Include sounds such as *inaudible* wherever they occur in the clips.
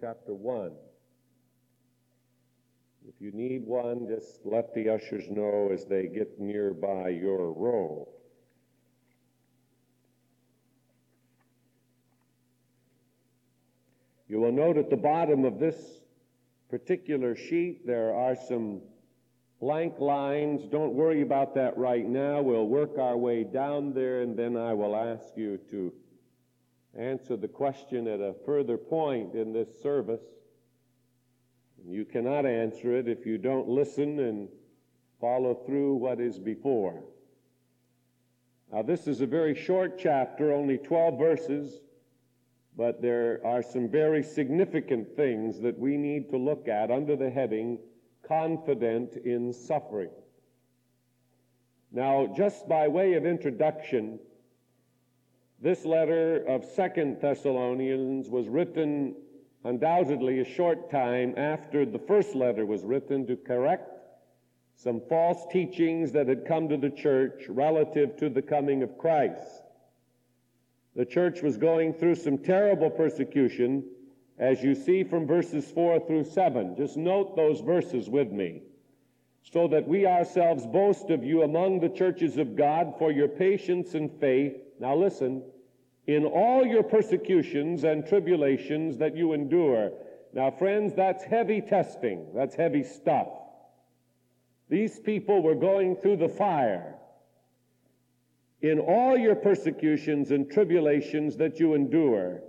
Chapter 1. If you need one, just let the ushers know as they get nearby your row. You will note at the bottom of this particular sheet there are some blank lines. Don't worry about that right now. We'll work our way down there and then I will ask you to answer the question at a further point in this service. You cannot answer it if you don't listen and follow through what is before. Now, this is a very short chapter, only 12 verses, but there are some very significant things that we need to look at under the heading Confident in Suffering. Now, just by way of introduction, this letter of Second Thessalonians was written undoubtedly a short time after the first letter was written to correct some false teachings that had come to the church relative to the coming of Christ. The church was going through some terrible persecution, as you see from verses 4 through 7. Just note those verses with me. So that we ourselves boast of you among the churches of God for your patience and faith. Now listen, in all your persecutions and tribulations that you endure. Now, friends, that's heavy testing. That's heavy stuff. These people were going through the fire. In all your persecutions and tribulations that you endure,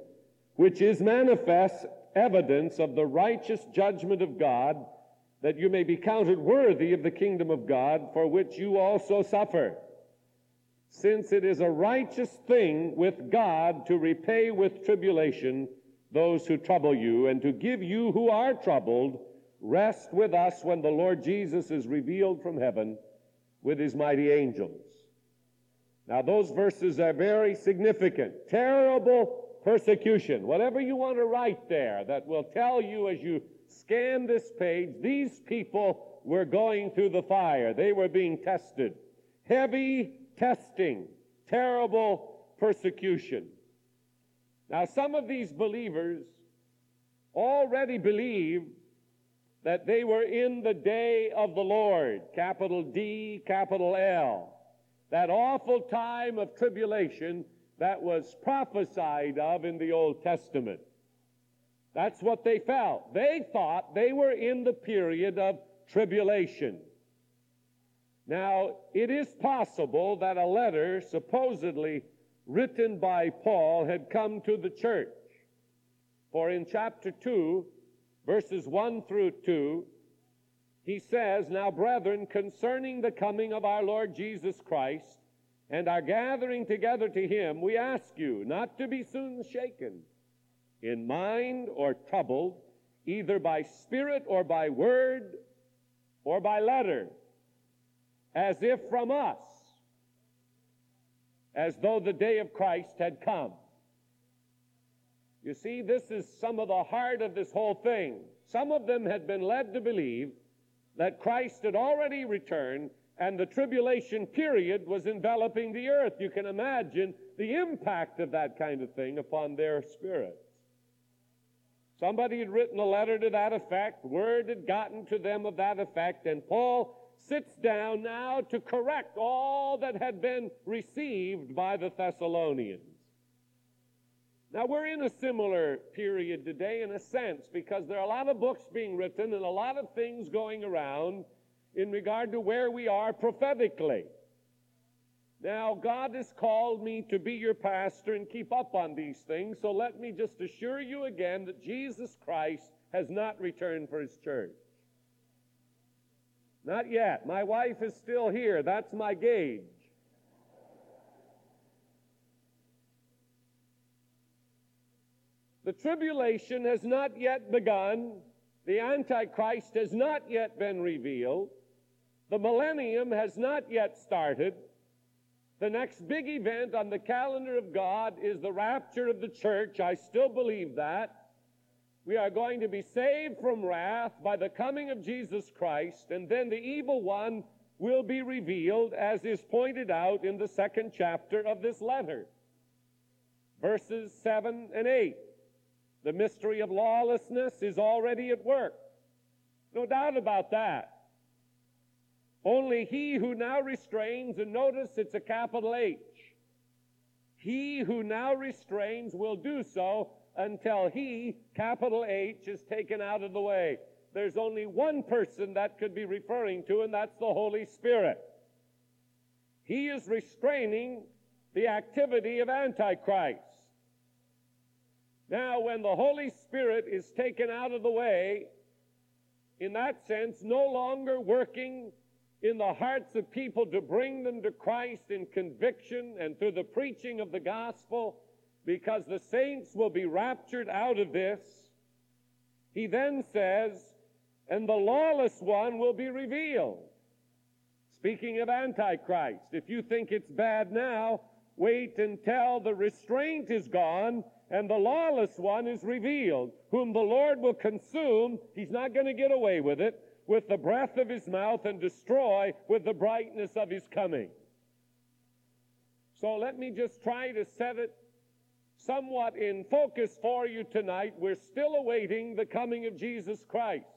which is manifest evidence of the righteous judgment of God, that you may be counted worthy of the kingdom of God, for which you also suffer since it is a righteous thing with God to repay with tribulation those who trouble you, and to give you who are troubled rest with us when the Lord Jesus is revealed from heaven with his mighty angels. Now, those verses are very significant. Terrible persecution. Whatever you want to write there that will tell you as you scan this page, these people were going through the fire. They were being tested. Heavy testing, terrible persecution. Now, some of these believers already believed that they were in the day of the Lord, capital D, capital L. That awful time of tribulation that was prophesied of in the Old Testament. That's what they felt. They thought they were in the period of tribulation. Now, it is possible that a letter supposedly written by Paul had come to the church. For in chapter 2, verses 1 through 2, he says, Now, brethren, concerning the coming of our Lord Jesus Christ and our gathering together to him, we ask you not to be soon shaken in mind or troubled, either by spirit or by word or by letter as if from us, as though the day of Christ had come. You see, this is some of the heart of this whole thing. Some of them had been led to believe that Christ had already returned and the tribulation period was enveloping the earth. You can imagine the impact of that kind of thing upon their spirits. Somebody had written a letter to that effect, word had gotten to them of that effect, and Paul sits down now to correct all that had been received by the Thessalonians. Now, we're in a similar period today in a sense because there are a lot of books being written and a lot of things going around in regard to where we are prophetically. Now, God has called me to be your pastor and keep up on these things, so let me just assure you again that Jesus Christ has not returned for his church. Not yet. My wife is still here. That's my gauge. The tribulation has not yet begun. The Antichrist has not yet been revealed. The millennium has not yet started. The next big event on the calendar of God is the rapture of the church. I still believe that we are going to be saved from wrath by the coming of Jesus Christ, and then the evil one will be revealed, as is pointed out in the second chapter of this letter, verses 7 and 8. The mystery of lawlessness is already at work. No doubt about that. Only he who now restrains, and notice it's a capital H, he who now restrains will do so until he, capital H, is taken out of the way. There's only one person that could be referring to, and that's the Holy Spirit. He is restraining the activity of Antichrist. Now, when the Holy Spirit is taken out of the way, in that sense, no longer working in the hearts of people to bring them to Christ in conviction and through the preaching of the gospel, because the saints will be raptured out of this. He then says, and the lawless one will be revealed. Speaking of Antichrist, if you think it's bad now, wait until the restraint is gone and the lawless one is revealed, whom the Lord will consume. He's not going to get away with it with the breath of his mouth and destroy with the brightness of his coming. So let me just try to set it somewhat in focus for you tonight. We're still awaiting the coming of Jesus Christ.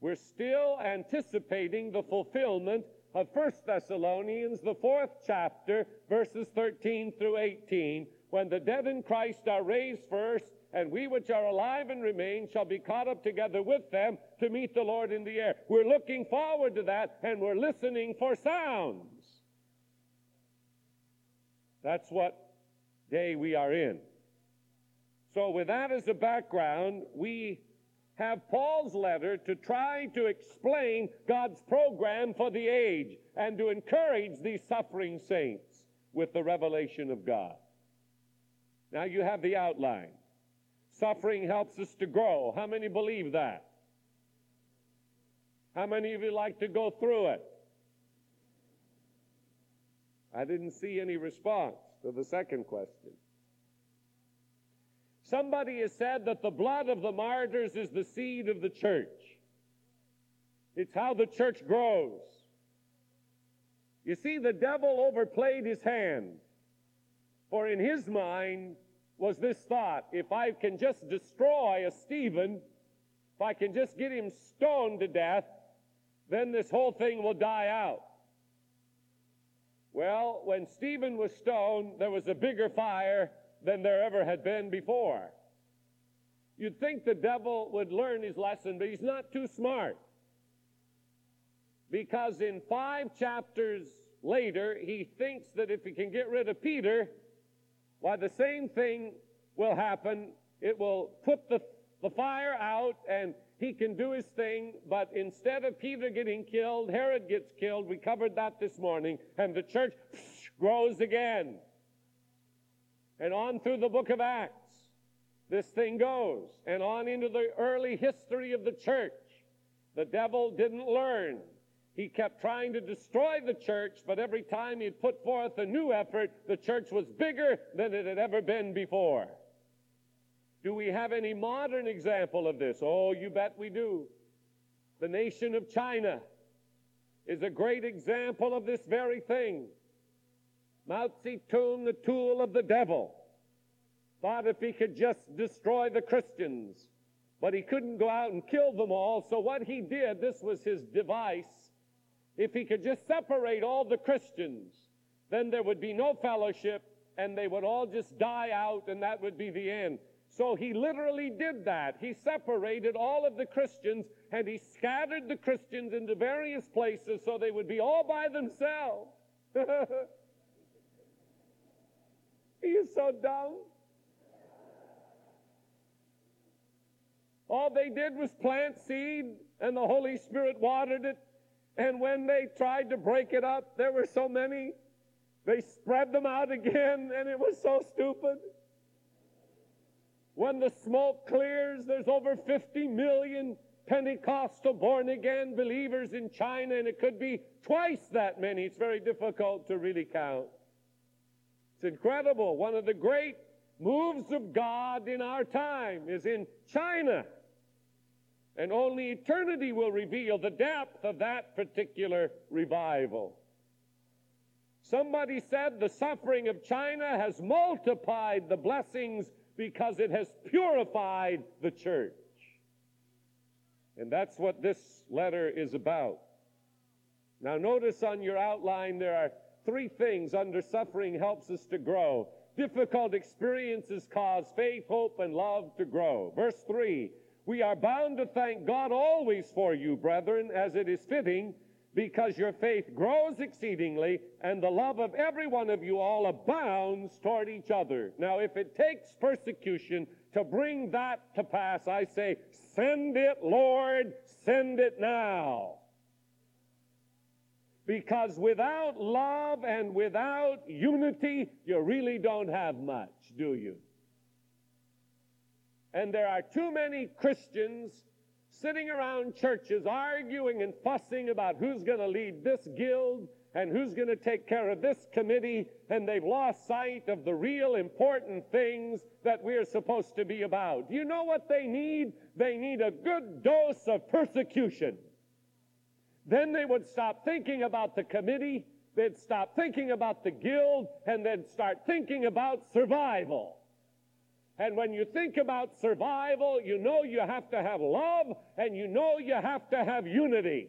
We're still anticipating the fulfillment of 1 Thessalonians, the fourth chapter, verses 13 through 18, when the dead in Christ are raised first, and we which are alive and remain shall be caught up together with them to meet the Lord in the air. We're looking forward to that, and we're listening for sounds. That's what day we are in. So, with that as a background, we have Paul's letter to try to explain God's program for the age and to encourage these suffering saints with the revelation of God. Now you have the outline. Suffering helps us to grow. How many believe that? How many of you like to go through it? I didn't see any response to the second question. Somebody has said that the blood of the martyrs is the seed of the church. It's how the church grows. You see, the devil overplayed his hand. For in his mind was this thought if I can just destroy a Stephen, if I can just get him stoned to death, then this whole thing will die out. Well, when Stephen was stoned, there was a bigger fire than there ever had been before. You'd think the devil would learn his lesson, but he's not too smart. Because in five chapters later, he thinks that if he can get rid of Peter, why, the same thing will happen. It will put the, the fire out and he can do his thing, but instead of Peter getting killed, Herod gets killed. We covered that this morning, and the church grows again and on through the book of Acts. This thing goes, and on into the early history of the church. The devil didn't learn. He kept trying to destroy the church, but every time he'd put forth a new effort, the church was bigger than it had ever been before. Do we have any modern example of this? Oh, you bet we do. The nation of China is a great example of this very thing. Mao Zedong, the tool of the devil, thought if he could just destroy the Christians, but he couldn't go out and kill them all. So what he did, this was his device, if he could just separate all the Christians, then there would be no fellowship and they would all just die out and that would be the end. So he literally did that. He separated all of the Christians and he scattered the Christians into various places so they would be all by themselves. *laughs* He is so dumb. All they did was plant seed, and the Holy Spirit watered it. And when they tried to break it up, there were so many. They spread them out again, and it was so stupid. When the smoke clears, there's over 50 million Pentecostal born again believers in China, and it could be twice that many. It's very difficult to really count. It's incredible. One of the great moves of God in our time is in China. And only eternity will reveal the depth of that particular revival. Somebody said the suffering of China has multiplied the blessings because it has purified the church. And that's what this letter is about. Now, notice on your outline there are three things under suffering helps us to grow. Difficult experiences cause faith, hope, and love to grow. Verse 3 We are bound to thank God always for you, brethren, as it is fitting, because your faith grows exceedingly, and the love of every one of you all abounds toward each other. Now, if it takes persecution to bring that to pass, I say, send it, Lord, send it now. Because without love and without unity, you really don't have much, do you? And there are too many Christians sitting around churches arguing and fussing about who's going to lead this guild and who's going to take care of this committee, and they've lost sight of the real important things that we're supposed to be about. You know what they need? They need a good dose of persecution. Then they would stop thinking about the committee, they'd stop thinking about the guild, and they'd start thinking about survival. And when you think about survival, you know you have to have love, and you know you have to have unity.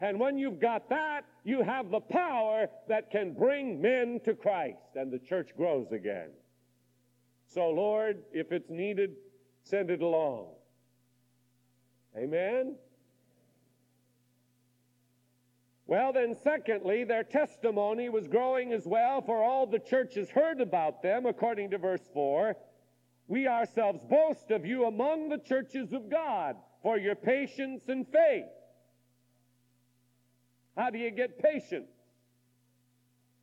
And when you've got that, you have the power that can bring men to Christ, and the church grows again. So, Lord, if it's needed, send it along. Amen? Well, then, secondly, their testimony was growing as well, for all the churches heard about them, according to verse 4. We ourselves boast of you among the churches of God for your patience and faith. How do you get patience?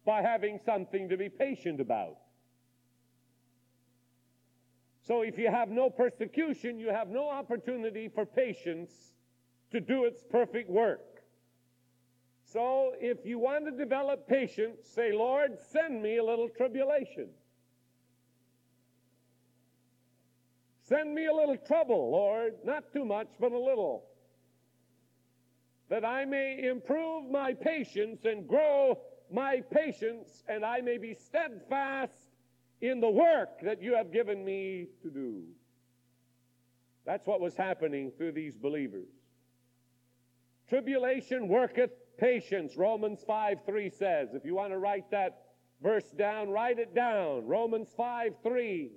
By having something to be patient about. So if you have no persecution, you have no opportunity for patience to do its perfect work. So if you want to develop patience, say, Lord, send me a little tribulation. Send me a little trouble, Lord, not too much, but a little, that I may improve my patience and grow my patience, and I may be steadfast in the work that you have given me to do. That's what was happening through these believers. Tribulation worketh patience. Romans 5 3 says. If you want to write that verse down, write it down. Romans 5 3.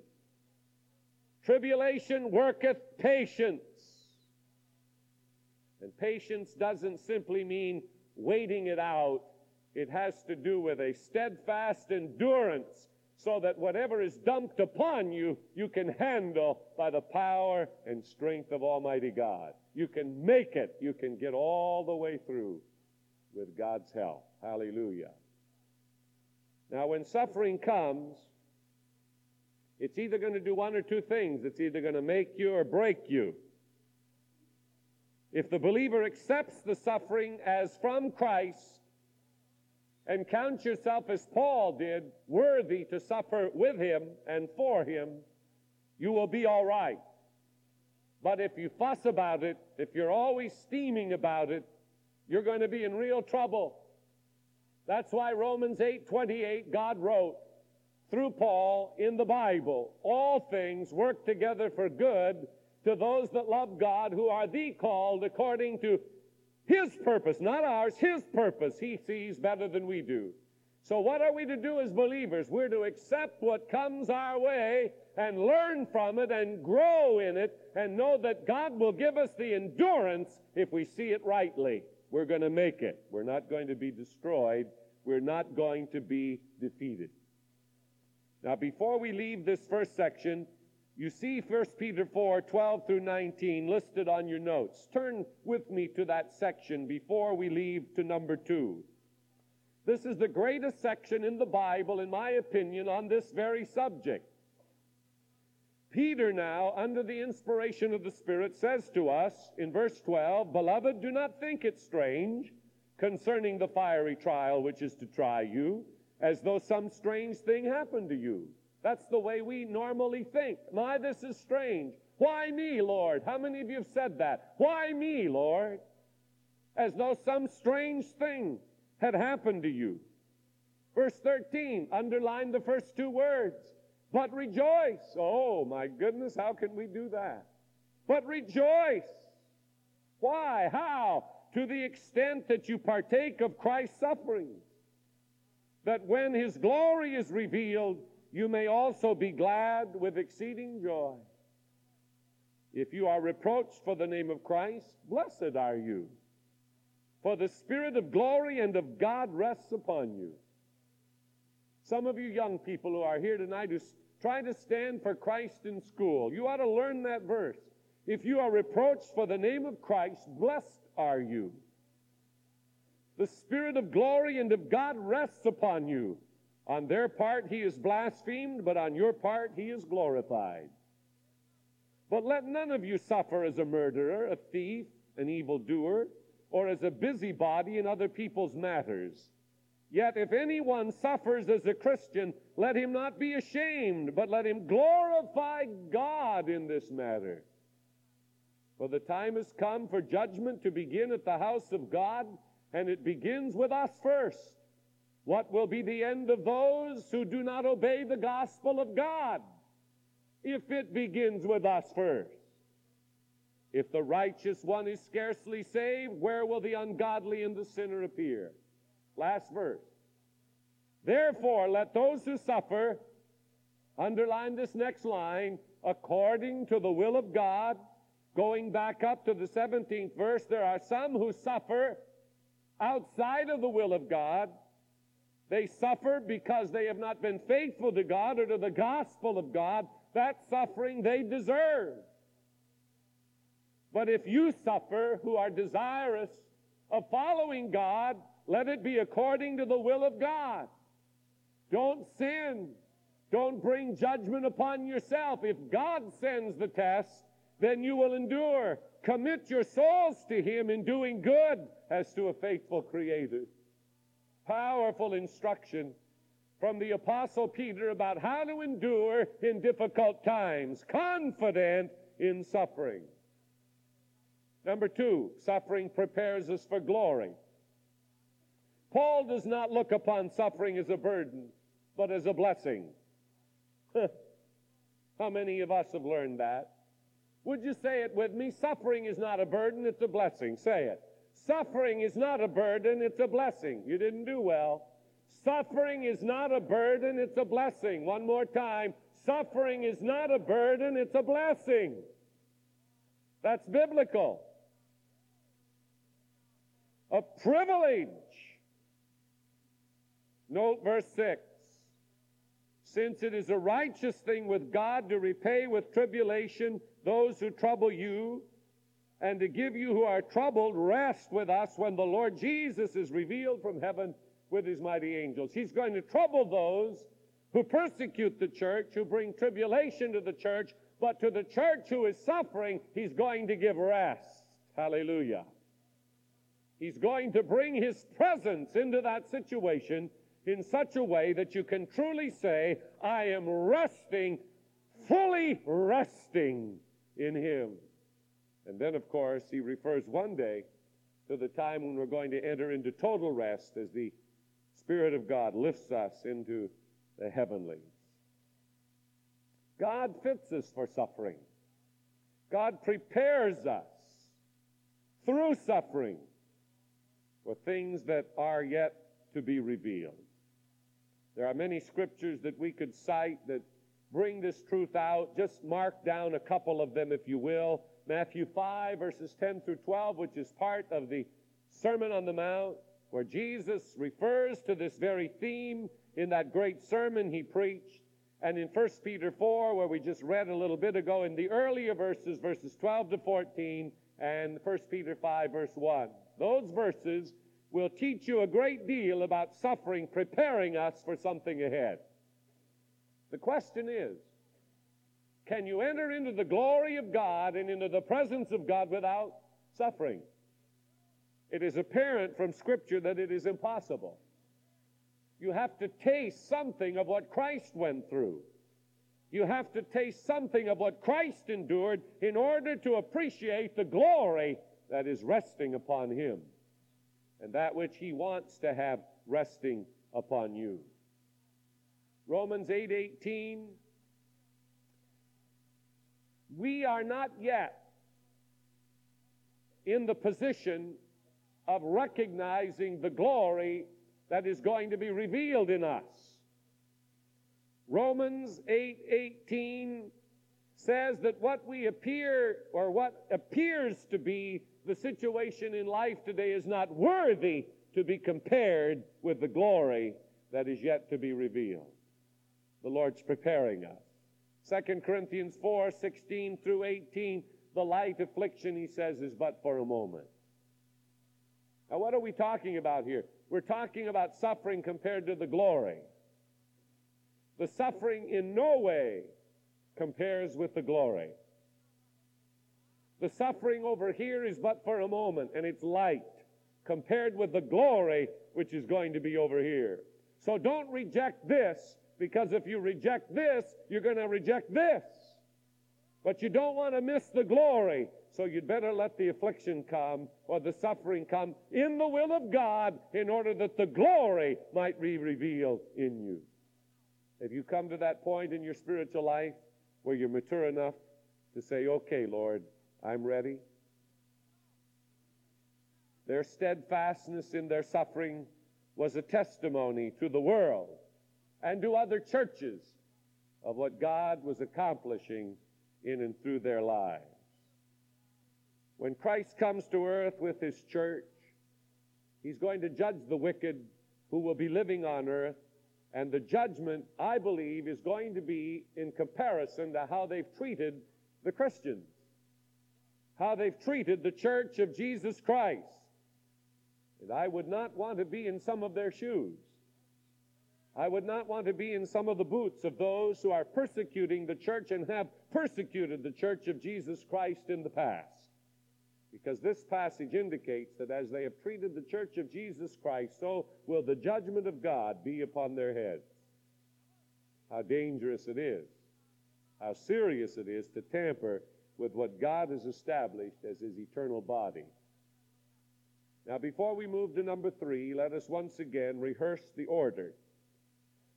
Tribulation worketh patience. And patience doesn't simply mean waiting it out, it has to do with a steadfast endurance so that whatever is dumped upon you, you can handle by the power and strength of Almighty God. You can make it, you can get all the way through with God's help. Hallelujah. Now, when suffering comes, it's either going to do one or two things. It's either going to make you or break you. If the believer accepts the suffering as from Christ and counts yourself as Paul did, worthy to suffer with him and for him, you will be all right. But if you fuss about it, if you're always steaming about it, you're going to be in real trouble. That's why Romans 8:28 God wrote through Paul in the Bible, all things work together for good to those that love God who are the called according to his purpose, not ours, his purpose. He sees better than we do. So what are we to do as believers? We're to accept what comes our way and learn from it and grow in it and know that God will give us the endurance if we see it rightly. We're going to make it. We're not going to be destroyed. We're not going to be defeated. Now, before we leave this first section, you see 1 Peter 4 12 through 19 listed on your notes. Turn with me to that section before we leave to number 2. This is the greatest section in the Bible, in my opinion, on this very subject. Peter, now, under the inspiration of the Spirit, says to us in verse 12, Beloved, do not think it strange concerning the fiery trial which is to try you, as though some strange thing happened to you. That's the way we normally think. My, this is strange. Why me, Lord? How many of you have said that? Why me, Lord? As though some strange thing had happened to you. Verse 13, underline the first two words. But rejoice. Oh, my goodness, how can we do that? But rejoice. Why? How? To the extent that you partake of Christ's sufferings, that when his glory is revealed, you may also be glad with exceeding joy. If you are reproached for the name of Christ, blessed are you. For the Spirit of glory and of God rests upon you. Some of you young people who are here tonight who try to stand for Christ in school, you ought to learn that verse. If you are reproached for the name of Christ, blessed are you. The Spirit of glory and of God rests upon you. On their part, he is blasphemed, but on your part, he is glorified. But let none of you suffer as a murderer, a thief, an evildoer, or as a busybody in other people's matters. Yet if anyone suffers as a Christian, let him not be ashamed, but let him glorify God in this matter. For the time has come for judgment to begin at the house of God, and it begins with us first. What will be the end of those who do not obey the gospel of God? If it begins with us first. If the righteous one is scarcely saved, where will the ungodly and the sinner appear? Last verse. Therefore, let those who suffer, underline this next line, according to the will of God, Going back up to the 17th verse, there are some who suffer outside of the will of God. They suffer because they have not been faithful to God or to the gospel of God. That suffering they deserve. But if you suffer who are desirous of following God, let it be according to the will of God. Don't sin. Don't bring judgment upon yourself. If God sends the test, then you will endure. Commit your souls to Him in doing good as to a faithful Creator. Powerful instruction from the Apostle Peter about how to endure in difficult times, confident in suffering. Number two, suffering prepares us for glory. Paul does not look upon suffering as a burden, but as a blessing. *laughs* How many of us have learned that? Would you say it with me? Suffering is not a burden, it's a blessing. Say it. Suffering is not a burden, it's a blessing. You didn't do well. Suffering is not a burden, it's a blessing. One more time. Suffering is not a burden, it's a blessing. That's biblical. A privilege. Note verse 6. Since it is a righteous thing with God to repay with tribulation those who trouble you, and to give you who are troubled rest with us when the Lord Jesus is revealed from heaven with his mighty angels. He's going to trouble those who persecute the church, who bring tribulation to the church, but to the church who is suffering, he's going to give rest. Hallelujah. He's going to bring his presence into that situation in such a way that you can truly say, I am resting, fully resting in Him. And then, of course, he refers one day to the time when we're going to enter into total rest as the Spirit of God lifts us into the heavenlies. God fits us for suffering. God prepares us through suffering for things that are yet to be revealed. There are many scriptures that we could cite that bring this truth out. Just mark down a couple of them, if you will. Matthew 5, verses 10 through 12, which is part of the Sermon on the Mount, where Jesus refers to this very theme in that great sermon he preached. And in 1 Peter 4, where we just read a little bit ago, in the earlier verses, verses 12 to 14, and 1 Peter 5, verse 1. Those verses will teach you a great deal about suffering, preparing us for something ahead. The question is can you enter into the glory of God and into the presence of God without suffering? It is apparent from Scripture that it is impossible. You have to taste something of what Christ went through. You have to taste something of what Christ endured in order to appreciate the glory that is resting upon him and that which he wants to have resting upon you. Romans 8:18 we are not yet in the position of recognizing the glory that is going to be revealed in us. Romans 8:18 says that what we appear or what appears to be the situation in life today is not worthy to be compared with the glory that is yet to be revealed. The Lord's preparing us. 2 Corinthians 4 16 through 18, the light affliction, he says, is but for a moment. Now, what are we talking about here? We're talking about suffering compared to the glory. The suffering in no way compares with the glory. The suffering over here is but for a moment, and it's light compared with the glory which is going to be over here. So don't reject this, because if you reject this, you're going to reject this. But you don't want to miss the glory, so you'd better let the affliction come or the suffering come in the will of God in order that the glory might be revealed in you. If you come to that point in your spiritual life where you're mature enough to say, okay, Lord, I'm ready. Their steadfastness in their suffering was a testimony to the world and to other churches of what God was accomplishing in and through their lives. When Christ comes to earth with his church, he's going to judge the wicked who will be living on earth. And the judgment, I believe, is going to be in comparison to how they've treated the Christians, how they've treated the church of Jesus Christ. And I would not want to be in some of their shoes. I would not want to be in some of the boots of those who are persecuting the church and have persecuted the church of Jesus Christ in the past. Because this passage indicates that as they have treated the church of Jesus Christ, so will the judgment of God be upon their heads. How dangerous it is, how serious it is to tamper with what God has established as his eternal body. Now, before we move to number three, let us once again rehearse the order.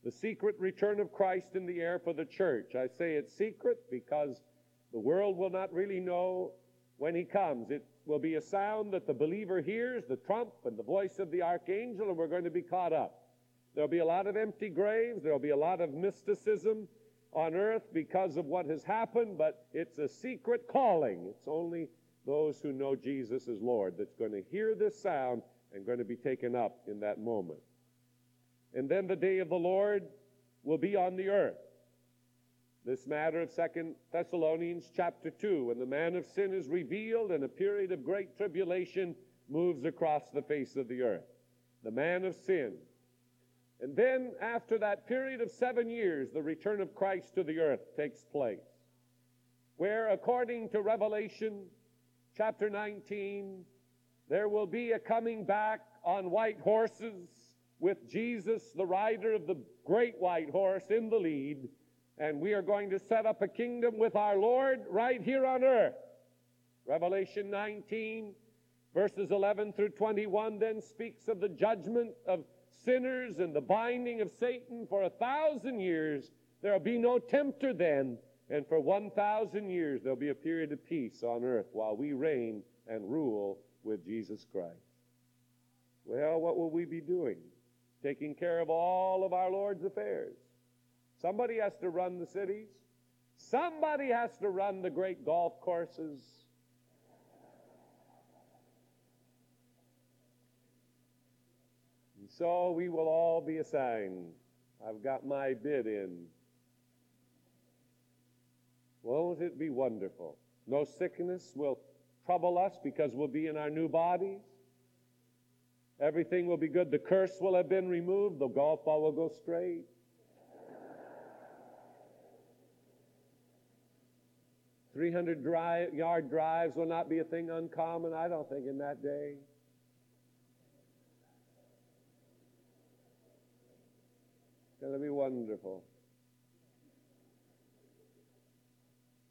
The secret return of Christ in the air for the church. I say it's secret because the world will not really know when he comes. It will be a sound that the believer hears, the trump and the voice of the archangel, and we're going to be caught up. There'll be a lot of empty graves. There'll be a lot of mysticism on earth because of what has happened, but it's a secret calling. It's only those who know Jesus as Lord that's going to hear this sound and going to be taken up in that moment. And then the day of the Lord will be on the earth. This matter of Second Thessalonians chapter 2, when the man of sin is revealed and a period of great tribulation moves across the face of the earth. The man of sin. And then, after that period of seven years, the return of Christ to the earth takes place, where, according to Revelation chapter 19, there will be a coming back on white horses with Jesus, the rider of the great white horse, in the lead. And we are going to set up a kingdom with our Lord right here on earth. Revelation 19, verses 11 through 21, then speaks of the judgment of sinners and the binding of Satan for a thousand years. There will be no tempter then and for 1,000 years, there'll be a period of peace on earth while we reign and rule with Jesus Christ. Well, what will we be doing? Taking care of all of our Lord's affairs. Somebody has to run the cities. Somebody has to run the great golf courses. And so we will all be assigned. I've got my bid in. Won't it be wonderful? No sickness will trouble us because we'll be in our new bodies. Everything will be good. The curse will have been removed. The golf ball will go straight. Three hundred yard drives will not be a thing uncommon, I don't think, in that day. It's going to be wonderful.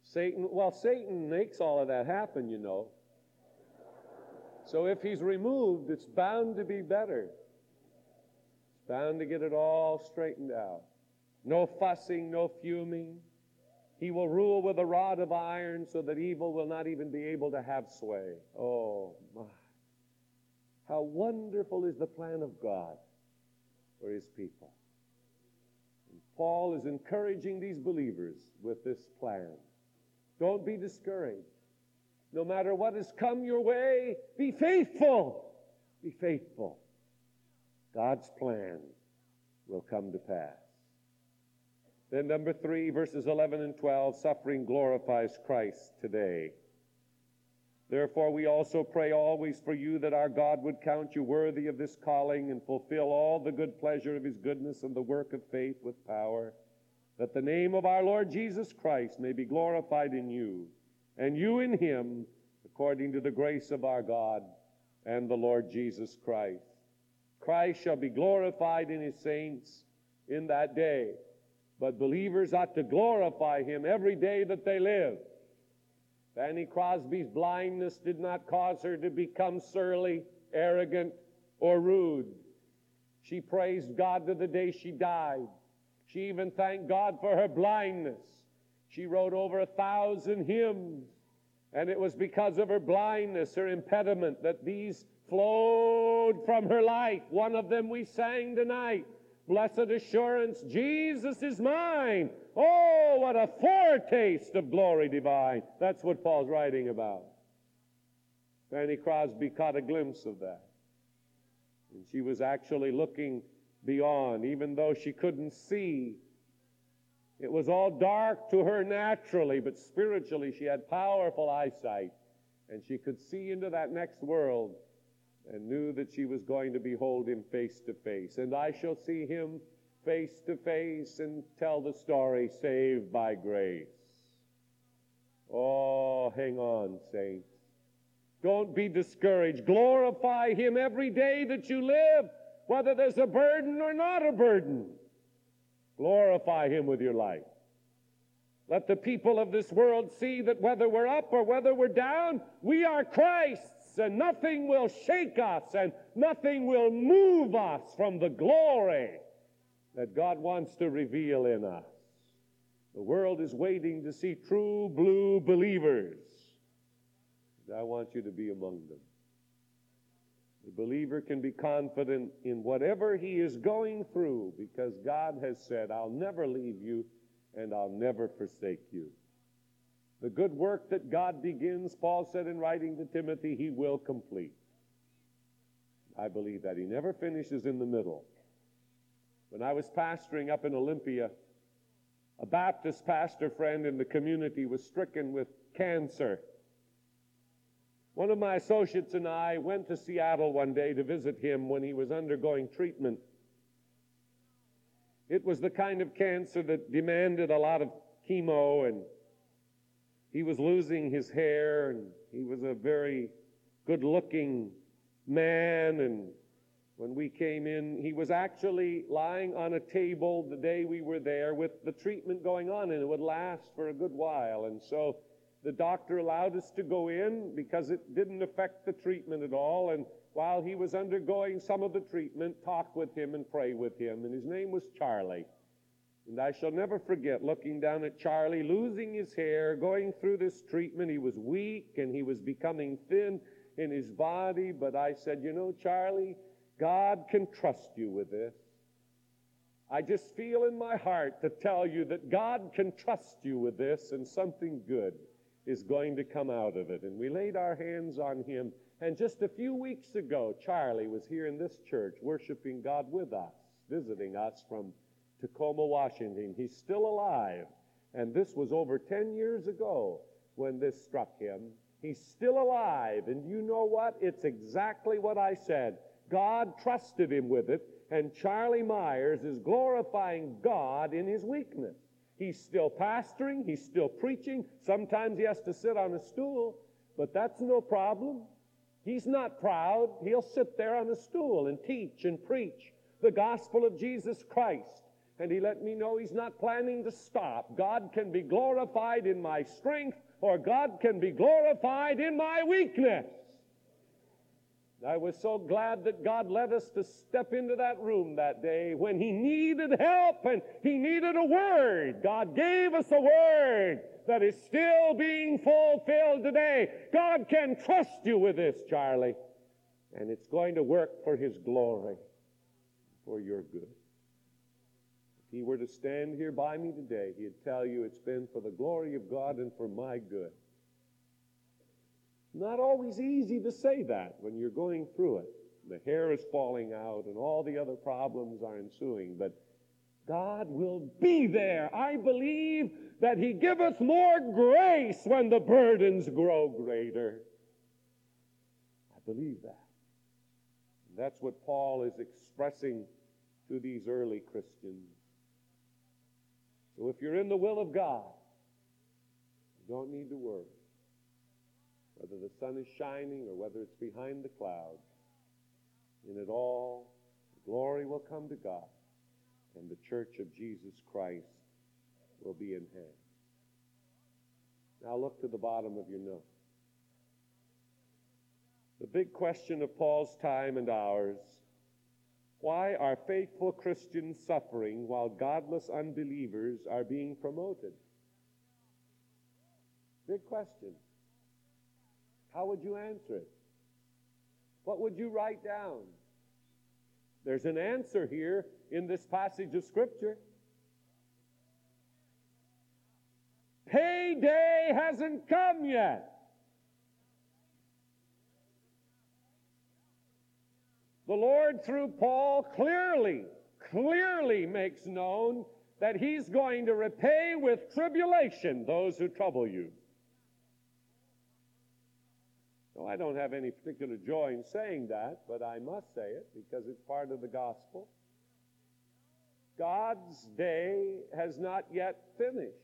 Satan, well, Satan makes all of that happen, you know. So if he's removed, it's bound to be better. It's bound to get it all straightened out. No fussing, no fuming. He will rule with a rod of iron so that evil will not even be able to have sway. Oh, my. How wonderful is the plan of God for his people. And Paul is encouraging these believers with this plan. Don't be discouraged. No matter what has come your way, be faithful. Be faithful. God's plan will come to pass. Then, number three, verses 11 and 12 suffering glorifies Christ today. Therefore, we also pray always for you that our God would count you worthy of this calling and fulfill all the good pleasure of his goodness and the work of faith with power, that the name of our Lord Jesus Christ may be glorified in you, and you in him, according to the grace of our God and the Lord Jesus Christ. Christ shall be glorified in his saints in that day, but believers ought to glorify him every day that they live. Fanny Crosby's blindness did not cause her to become surly, arrogant, or rude. She praised God to the day she died. She even thanked God for her blindness. She wrote over a thousand hymns, and it was because of her blindness, her impediment, that these flowed from her life. One of them we sang tonight. Blessed assurance, Jesus is mine. Oh, what a foretaste of glory divine. That's what Paul's writing about. Fanny Crosby caught a glimpse of that. And she was actually looking beyond, even though she couldn't see. It was all dark to her naturally, but spiritually she had powerful eyesight. And she could see into that next world and knew that she was going to behold him face to face. And I shall see him face to face and tell the story saved by grace. Oh, hang on, saints. Don't be discouraged. Glorify him every day that you live, whether there's a burden or not a burden. Glorify him with your life. Let the people of this world see that whether we're up or whether we're down, we are Christ's and nothing will shake us, and nothing will move us from the glory that God wants to reveal in us. The world is waiting to see true blue believers. I want you to be among them. The believer can be confident in whatever he is going through because God has said, I'll never leave you and I'll never forsake you. The good work that God begins, Paul said in writing to Timothy, he will complete. I believe that. He never finishes in the middle. When I was pastoring up in Olympia, a Baptist pastor friend in the community was stricken with cancer. One of my associates and I went to Seattle one day to visit him when he was undergoing treatment. It was the kind of cancer that demanded a lot of chemo and he was losing his hair, and he was a very good looking man. And when we came in, he was actually lying on a table the day we were there with the treatment going on, and it would last for a good while. And so the doctor allowed us to go in because it didn't affect the treatment at all. And while he was undergoing some of the treatment, talk with him and pray with him. And his name was Charlie. And I shall never forget looking down at Charlie, losing his hair, going through this treatment. He was weak and he was becoming thin in his body. But I said, You know, Charlie, God can trust you with this. I just feel in my heart to tell you that God can trust you with this and something good is going to come out of it. And we laid our hands on him. And just a few weeks ago, Charlie was here in this church worshiping God with us, visiting us from Tacoma, Washington. He's still alive. And this was over 10 years ago when this struck him. He's still alive. And you know what? It's exactly what I said. God trusted him with it, and Charlie Myers is glorifying God in his weakness. He's still pastoring, he's still preaching. Sometimes he has to sit on a stool, but that's no problem. He's not proud. He'll sit there on a stool and teach and preach the gospel of Jesus Christ and he let me know he's not planning to stop. God can be glorified in my strength, or God can be glorified in my weakness. I was so glad that God led us to step into that room that day when He needed help and He needed a word. God gave us a word that is still being fulfilled today. God can trust you with this, Charlie, and it's going to work for His glory, for your good. If He were to stand here by me today, He'd tell you it's been for the glory of God and for my good. Not always easy to say that when you're going through it. The hair is falling out and all the other problems are ensuing, but God will be there. I believe that He giveth more grace when the burdens grow greater. I believe that. And that's what Paul is expressing to these early Christians. So if you're in the will of God, you don't need to worry whether the sun is shining or whether it's behind the clouds. In it all, glory will come to God, and the church of Jesus Christ will be in hand. Now look to the bottom of your note. The big question of Paul's time and ours why are faithful Christians suffering while godless unbelievers are being promoted? Big question. How would you answer it? What would you write down? There's an answer here in this passage of Scripture. Payday hasn't come yet. The Lord, through Paul, clearly, clearly makes known that He's going to repay with tribulation those who trouble you. I don't have any particular joy in saying that, but I must say it because it's part of the gospel. God's day has not yet finished.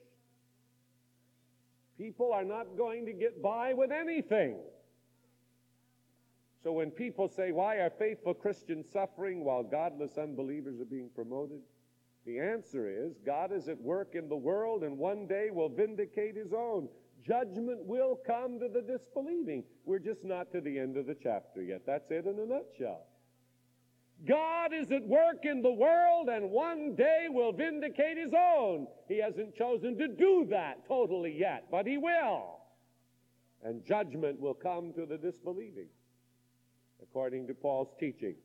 People are not going to get by with anything. So when people say, Why are faithful Christians suffering while godless unbelievers are being promoted? The answer is God is at work in the world and one day will vindicate his own. Judgment will come to the disbelieving. We're just not to the end of the chapter yet. That's it in a nutshell. God is at work in the world and one day will vindicate his own. He hasn't chosen to do that totally yet, but he will. And judgment will come to the disbelieving, according to Paul's teaching.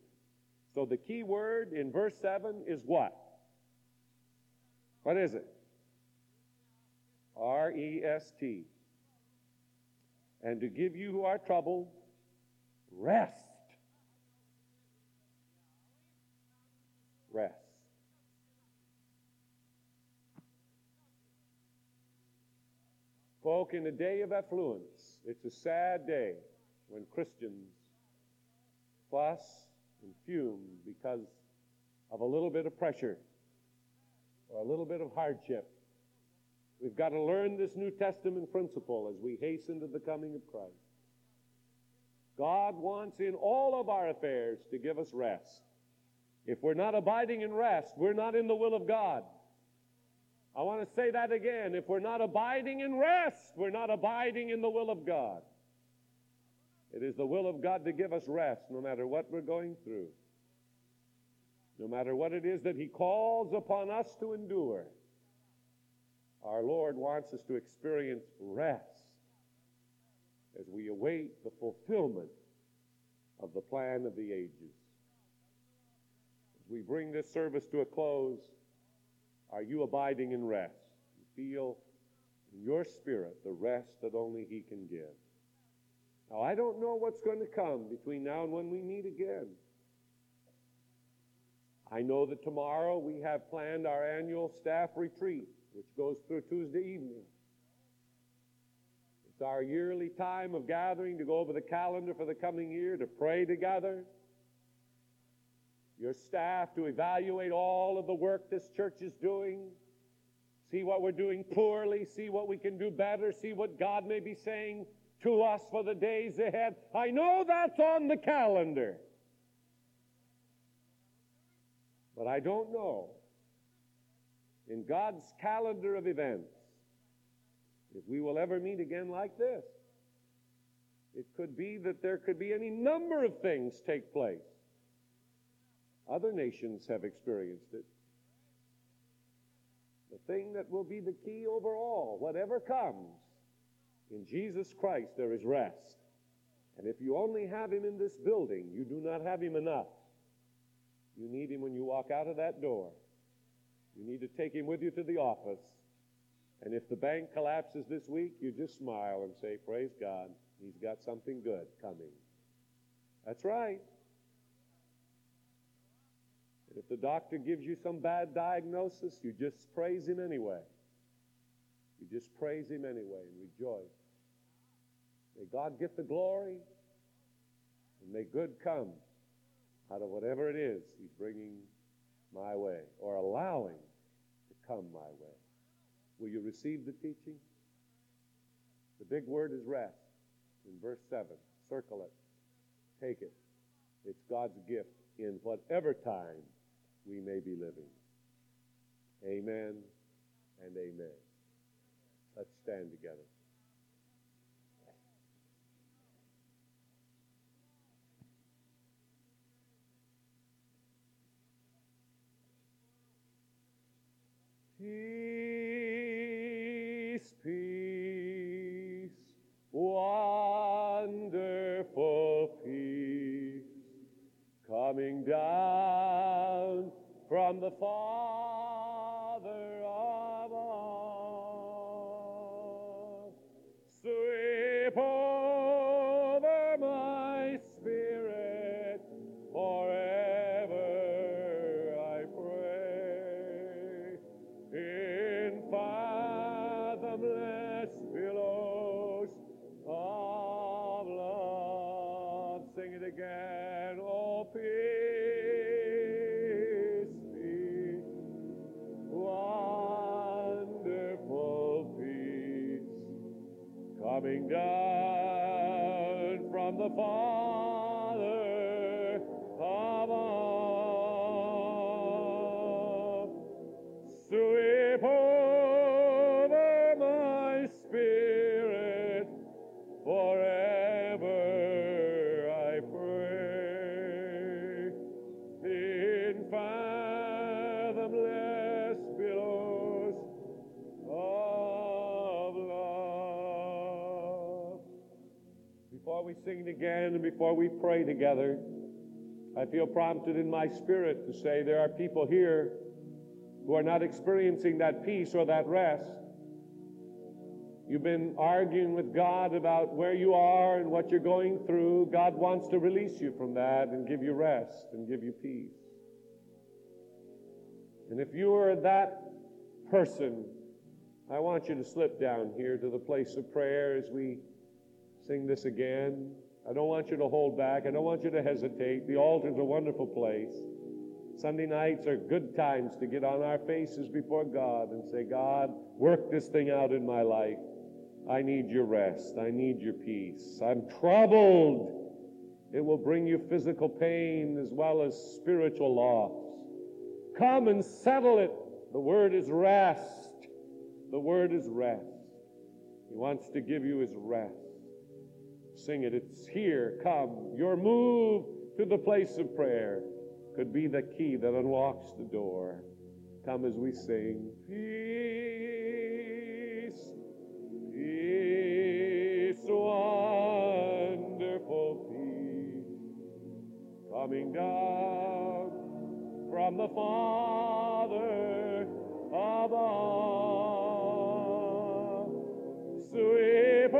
So the key word in verse 7 is what? What is it? R E S T. And to give you who are troubled rest. Rest. Folk, in a day of affluence, it's a sad day when Christians fuss and fume because of a little bit of pressure or a little bit of hardship. We've got to learn this New Testament principle as we hasten to the coming of Christ. God wants in all of our affairs to give us rest. If we're not abiding in rest, we're not in the will of God. I want to say that again. If we're not abiding in rest, we're not abiding in the will of God. It is the will of God to give us rest no matter what we're going through, no matter what it is that He calls upon us to endure. Our Lord wants us to experience rest as we await the fulfillment of the plan of the ages. As we bring this service to a close, are you abiding in rest? You feel in your spirit the rest that only He can give. Now, I don't know what's going to come between now and when we meet again. I know that tomorrow we have planned our annual staff retreat which goes through Tuesday evening. It's our yearly time of gathering to go over the calendar for the coming year, to pray together. Your staff to evaluate all of the work this church is doing, see what we're doing poorly, see what we can do better, see what God may be saying to us for the days ahead. I know that's on the calendar. But I don't know in God's calendar of events if we will ever meet again like this. It could be that there could be any number of things take place. Other nations have experienced it. The thing that will be the key over all, whatever comes, in Jesus Christ there is rest. And if you only have Him in this building, you do not have Him enough. You need Him when you walk out of that door. You need to take Him with you to the office. And if the bank collapses this week, you just smile and say, Praise God, He's got something good coming. That's right. And if the doctor gives you some bad diagnosis, you just praise Him anyway. You just praise Him anyway and rejoice. May God get the glory, and may good come out of whatever it is He's bringing my way or allowing to come my way. Will you receive the teaching? The big word is rest in verse 7. Circle it. Take it. It's God's gift in whatever time we may be living. Amen and amen. Let's stand together. Coming down from the Father together, I feel prompted in my spirit to say there are people here who are not experiencing that peace or that rest. You've been arguing with God about where you are and what you're going through. God wants to release you from that and give you rest and give you peace. And if you are that person, I want you to slip down here to the place of prayer as we sing this again. I don't want you to hold back. I don't want you to hesitate. The altar's a wonderful place. Sunday nights are good times to get on our faces before God and say, God, work this thing out in my life. I need your rest. I need your peace. I'm troubled. It will bring you physical pain as well as spiritual loss. Come and settle it. The word is rest. The word is rest. He wants to give you his rest. Sing it. It's here. Come. Your move to the place of prayer could be the key that unlocks the door. Come as we sing. Peace, peace, wonderful peace, coming down from the Father above. Sweep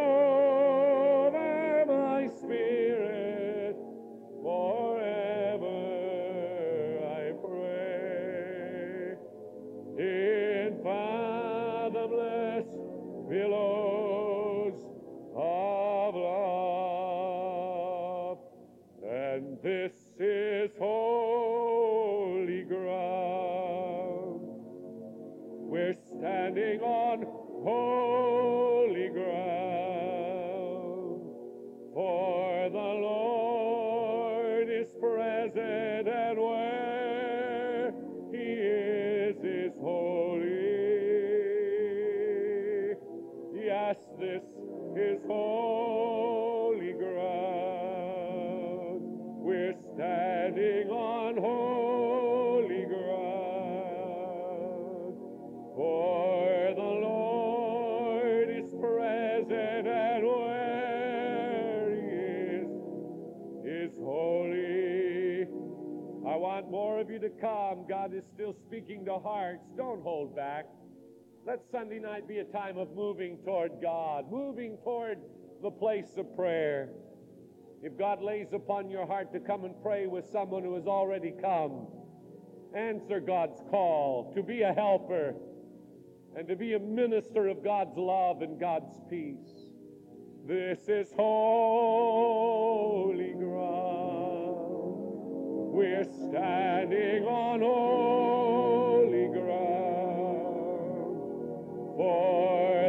come. God is still speaking to hearts. Don't hold back. Let Sunday night be a time of moving toward God, moving toward the place of prayer. If God lays upon your heart to come and pray with someone who has already come, answer God's call to be a helper and to be a minister of God's love and God's peace. This is holy ground. We're standing on holy ground. For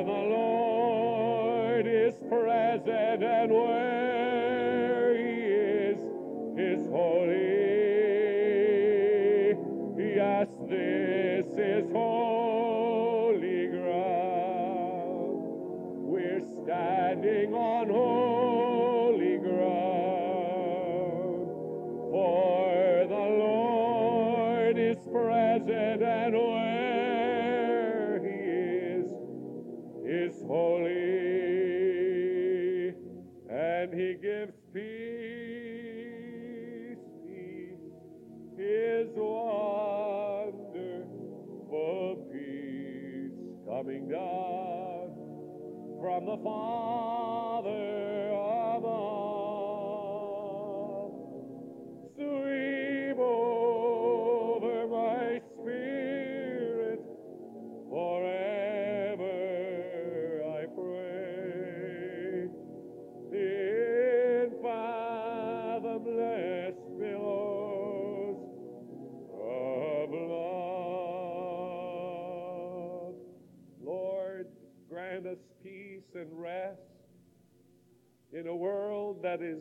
And he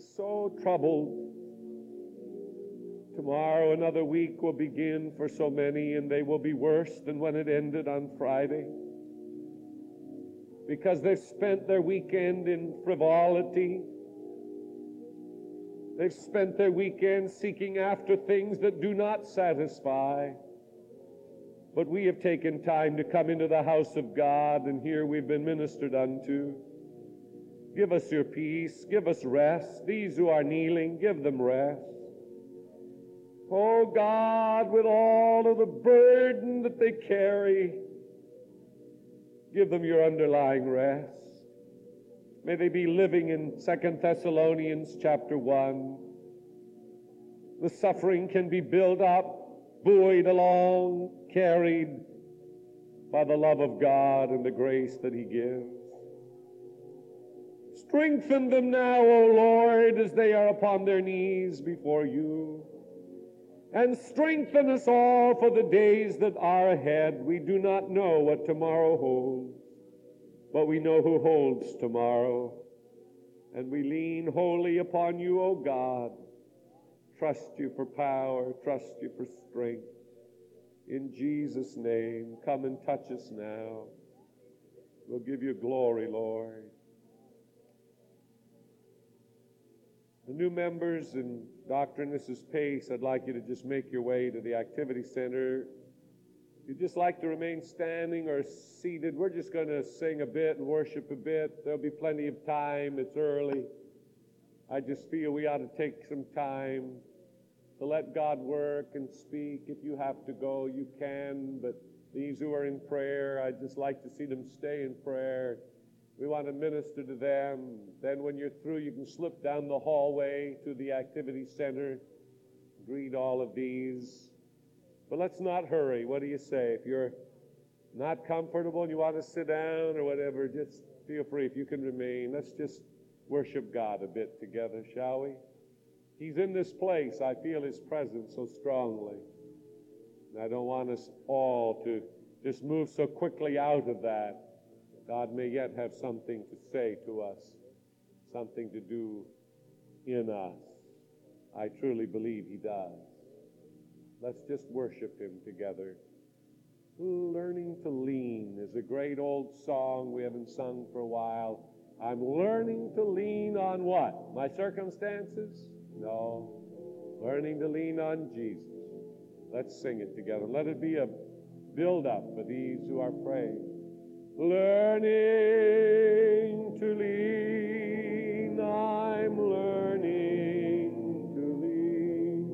is so troubled. Tomorrow, another week will begin for so many, and they will be worse than when it ended on Friday. Because they've spent their weekend in frivolity. They've spent their weekend seeking after things that do not satisfy. But we have taken time to come into the house of God, and here we've been ministered unto. Give us your peace. Give us rest. These who are kneeling, give them rest. Oh God, with all of the burden that they carry, give them your underlying rest. May they be living in Second Thessalonians chapter 1. The suffering can be built up, buoyed along, carried by the love of God and the grace that He gives. Strengthen them now, O Lord, as they are upon their knees before you. And strengthen us all for the days that are ahead. We do not know what tomorrow holds, but we know who holds tomorrow. And we lean wholly upon you, O God. Trust you for power, trust you for strength. In Jesus' name, come and touch us now. We'll give you glory, Lord. The new members and Dr. and Mrs. Pace, I'd like you to just make your way to the activity center. If you'd just like to remain standing or seated, we're just going to sing a bit and worship a bit. There'll be plenty of time. It's early. I just feel we ought to take some time to let God work and speak. If you have to go, you can. But these who are in prayer, I'd just like to see them stay in prayer. We want to minister to them. Then, when you're through, you can slip down the hallway to the activity center, greet all of these. But let's not hurry. What do you say? If you're not comfortable and you want to sit down or whatever, just feel free. If you can remain, let's just worship God a bit together, shall we? He's in this place. I feel His presence so strongly. And I don't want us all to just move so quickly out of that. God may yet have something to say to us, something to do in us. I truly believe He does. Let's just worship Him together. Learning to lean is a great old song we haven't sung for a while. I'm learning to lean on what? My circumstances? No. Learning to lean on Jesus. Let's sing it together. Let it be a build up for these who are praying. Learning to lean, I'm learning to lean.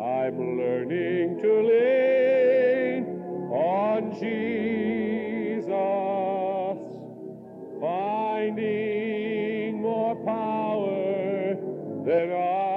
I'm learning to lean on Jesus, finding more power than dream.